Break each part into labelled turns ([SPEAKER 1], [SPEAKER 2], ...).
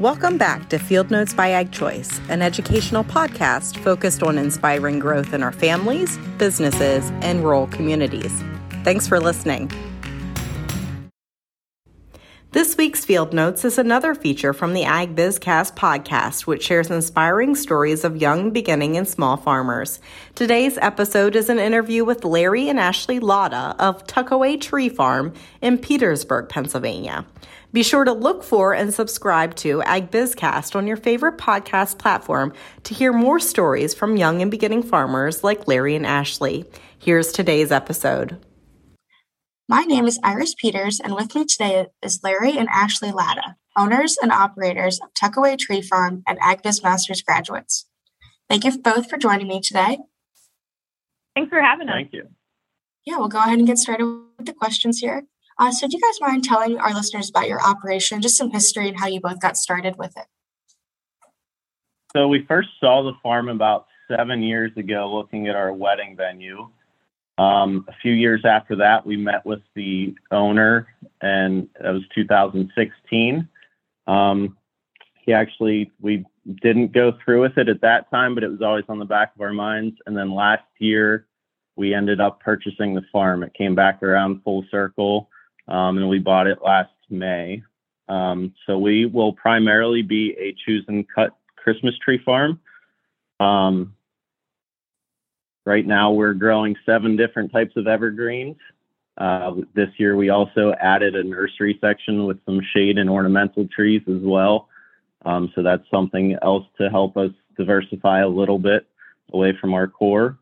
[SPEAKER 1] Welcome back to Field Notes by Ag Choice, an educational podcast focused on inspiring growth in our families, businesses, and rural communities. Thanks for listening. This week's Field Notes is another feature from the Ag BizCast podcast, which shares inspiring stories of young, beginning, and small farmers. Today's episode is an interview with Larry and Ashley Latta of Tuckaway Tree Farm in Petersburg, Pennsylvania. Be sure to look for and subscribe to Ag BizCast on your favorite podcast platform to hear more stories from young and beginning farmers like Larry and Ashley. Here's today's episode.
[SPEAKER 2] My name is Iris Peters, and with me today is Larry and Ashley Latta, owners and operators of Tuckaway Tree Farm and AgBiz Masters graduates. Thank you both for joining me today.
[SPEAKER 3] Thanks for having us.
[SPEAKER 4] Thank you.
[SPEAKER 2] Yeah, we'll go ahead and get started with the questions here. Uh, so, do you guys mind telling our listeners about your operation, just some history and how you both got started with it?
[SPEAKER 4] So, we first saw the farm about seven years ago looking at our wedding venue. Um, a few years after that, we met with the owner, and that was 2016. Um, he actually, we didn't go through with it at that time, but it was always on the back of our minds. And then last year, we ended up purchasing the farm. It came back around full circle, um, and we bought it last May. Um, so we will primarily be a choose and cut Christmas tree farm. Um, Right now, we're growing seven different types of evergreens. Uh, this year, we also added a nursery section with some shade and ornamental trees as well. Um, so that's something else to help us diversify a little bit away from our core.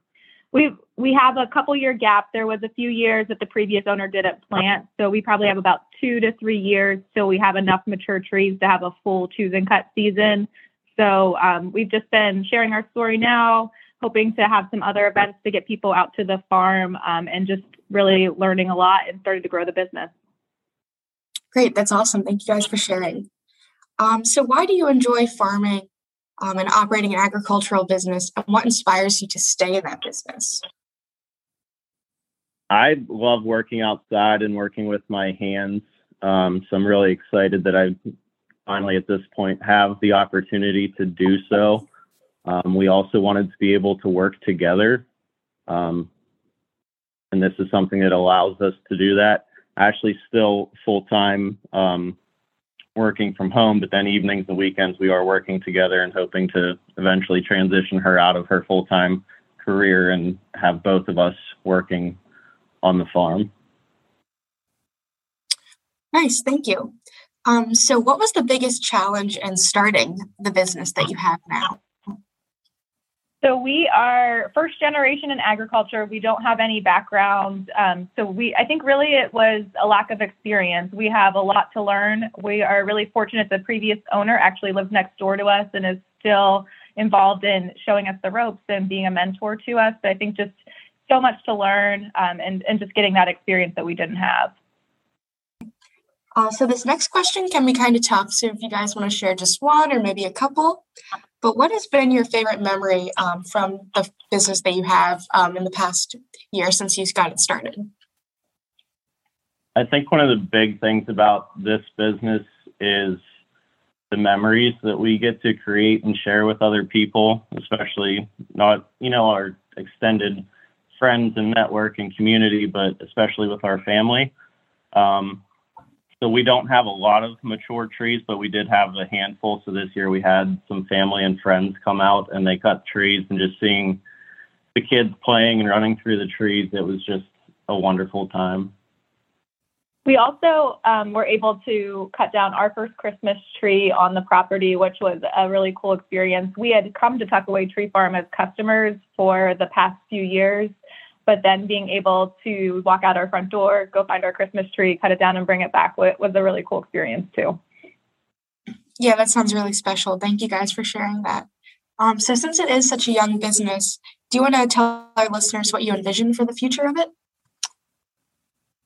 [SPEAKER 3] We we have a couple year gap. There was a few years that the previous owner didn't plant, so we probably have about two to three years till we have enough mature trees to have a full choose and cut season. So um, we've just been sharing our story now, hoping to have some other events to get people out to the farm um, and just really learning a lot and starting to grow the business.
[SPEAKER 2] Great, that's awesome. Thank you guys for sharing. Um, so, why do you enjoy farming um, and operating an agricultural business, and what inspires you to stay in that business?
[SPEAKER 4] I love working outside and working with my hands. Um, so I'm really excited that I finally, at this point, have the opportunity to do so. Um, we also wanted to be able to work together. Um, and this is something that allows us to do that. Ashley's still full time um, working from home, but then evenings and weekends we are working together and hoping to eventually transition her out of her full time career and have both of us working on the farm.
[SPEAKER 2] Nice, thank you. Um, so, what was the biggest challenge in starting the business that you have now?
[SPEAKER 3] So we are first generation in agriculture. We don't have any background. Um, so we, I think really it was a lack of experience. We have a lot to learn. We are really fortunate the previous owner actually lives next door to us and is still involved in showing us the ropes and being a mentor to us. But I think just so much to learn um, and, and just getting that experience that we didn't have.
[SPEAKER 2] Uh, so this next question can be kind of tough. So if you guys want to share just one or maybe a couple, but what has been your favorite memory um, from the business that you have um, in the past year since you got it started?
[SPEAKER 4] I think one of the big things about this business is the memories that we get to create and share with other people, especially not, you know, our extended friends and network and community, but especially with our family. Um, so we don't have a lot of mature trees, but we did have a handful. So this year we had some family and friends come out and they cut trees and just seeing the kids playing and running through the trees, it was just a wonderful time.
[SPEAKER 3] We also um, were able to cut down our first Christmas tree on the property, which was a really cool experience. We had come to Tuckaway Tree Farm as customers for the past few years, but then being able to walk out our front door, go find our Christmas tree, cut it down, and bring it back was a really cool experience too.
[SPEAKER 2] Yeah, that sounds really special. Thank you guys for sharing that. Um, so, since it is such a young business, do you want to tell our listeners what you envision for the future of it?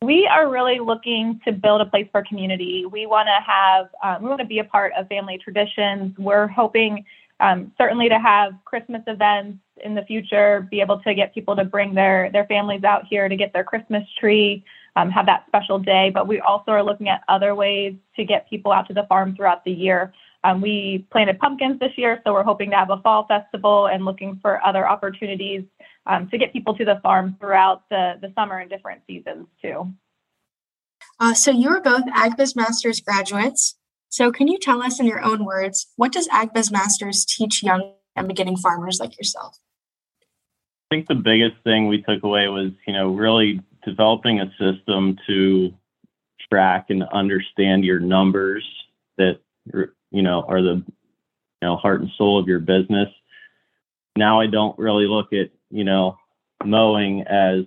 [SPEAKER 3] We are really looking to build a place for community. We want to have, um, we want to be a part of family traditions. We're hoping um, certainly to have Christmas events in the future, be able to get people to bring their their families out here to get their Christmas tree, um, have that special day. But we also are looking at other ways to get people out to the farm throughout the year. Um, we planted pumpkins this year, so we're hoping to have a fall festival and looking for other opportunities um, to get people to the farm throughout the, the summer and different seasons too.
[SPEAKER 2] Uh, so you are both AgBiz Masters graduates. So can you tell us in your own words, what does AgBiz Masters teach young and beginning farmers like yourself?
[SPEAKER 4] I think the biggest thing we took away was, you know, really developing a system to track and understand your numbers that, you know, are the, you know, heart and soul of your business. Now I don't really look at, you know, mowing as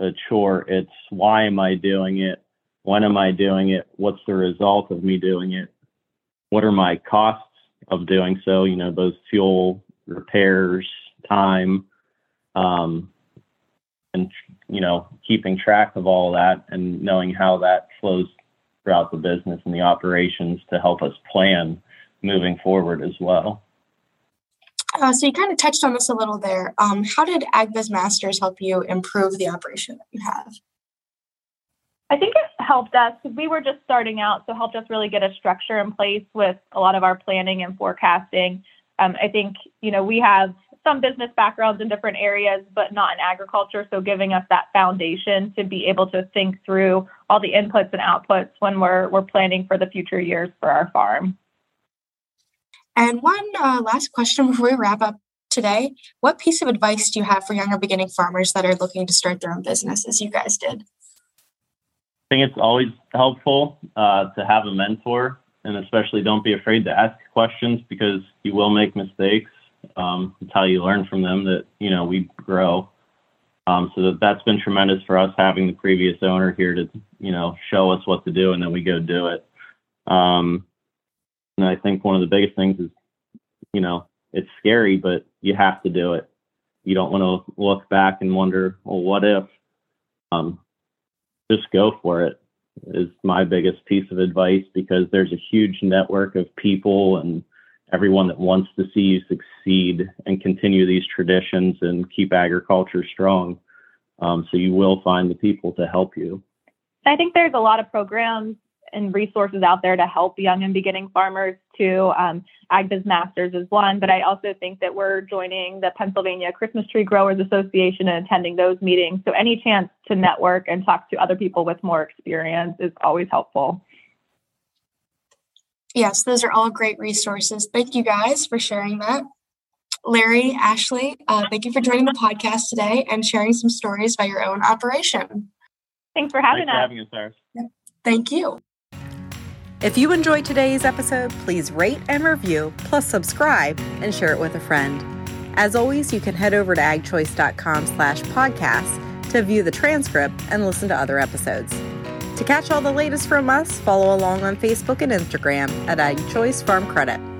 [SPEAKER 4] a chore. It's why am I doing it? When am I doing it? What's the result of me doing it? What are my costs of doing so? You know, those fuel, repairs, time, um, and you know keeping track of all that and knowing how that flows throughout the business and the operations to help us plan moving forward as well.
[SPEAKER 2] Uh, so you kind of touched on this a little there. Um, how did AgBiz Masters help you improve the operation that you have?
[SPEAKER 3] I think it helped us because we were just starting out, so helped us really get a structure in place with a lot of our planning and forecasting. Um, I think you know we have some business backgrounds in different areas, but not in agriculture. So giving us that foundation to be able to think through all the inputs and outputs when we're we're planning for the future years for our farm.
[SPEAKER 2] And one uh, last question before we wrap up today: What piece of advice do you have for younger beginning farmers that are looking to start their own business, as you guys did?
[SPEAKER 4] I think it's always helpful uh, to have a mentor, and especially don't be afraid to ask questions because you will make mistakes um, it's how you learn from them that you know we grow. Um, so that that's been tremendous for us having the previous owner here to you know show us what to do and then we go do it. Um, and I think one of the biggest things is you know it's scary, but you have to do it. You don't want to look back and wonder, well, what if? Um, just go for it is my biggest piece of advice because there's a huge network of people and everyone that wants to see you succeed and continue these traditions and keep agriculture strong. Um, so you will find the people to help you.
[SPEAKER 3] I think there's a lot of programs and resources out there to help young and beginning farmers too. Um, AgBiz Masters is one, but I also think that we're joining the Pennsylvania Christmas Tree Growers Association and attending those meetings. So any chance to network and talk to other people with more experience is always helpful.
[SPEAKER 2] Yes, those are all great resources. Thank you guys for sharing that. Larry, Ashley, uh, thank you for joining the podcast today and sharing some stories about your own operation.
[SPEAKER 3] Thanks for having
[SPEAKER 4] Thanks
[SPEAKER 3] us.
[SPEAKER 4] For having us, Sarah.
[SPEAKER 2] Thank you.
[SPEAKER 1] If you enjoyed today's episode, please rate and review, plus subscribe and share it with a friend. As always, you can head over to agchoice.com slash podcast to view the transcript and listen to other episodes. To catch all the latest from us, follow along on Facebook and Instagram at AgChoice Farm Credit.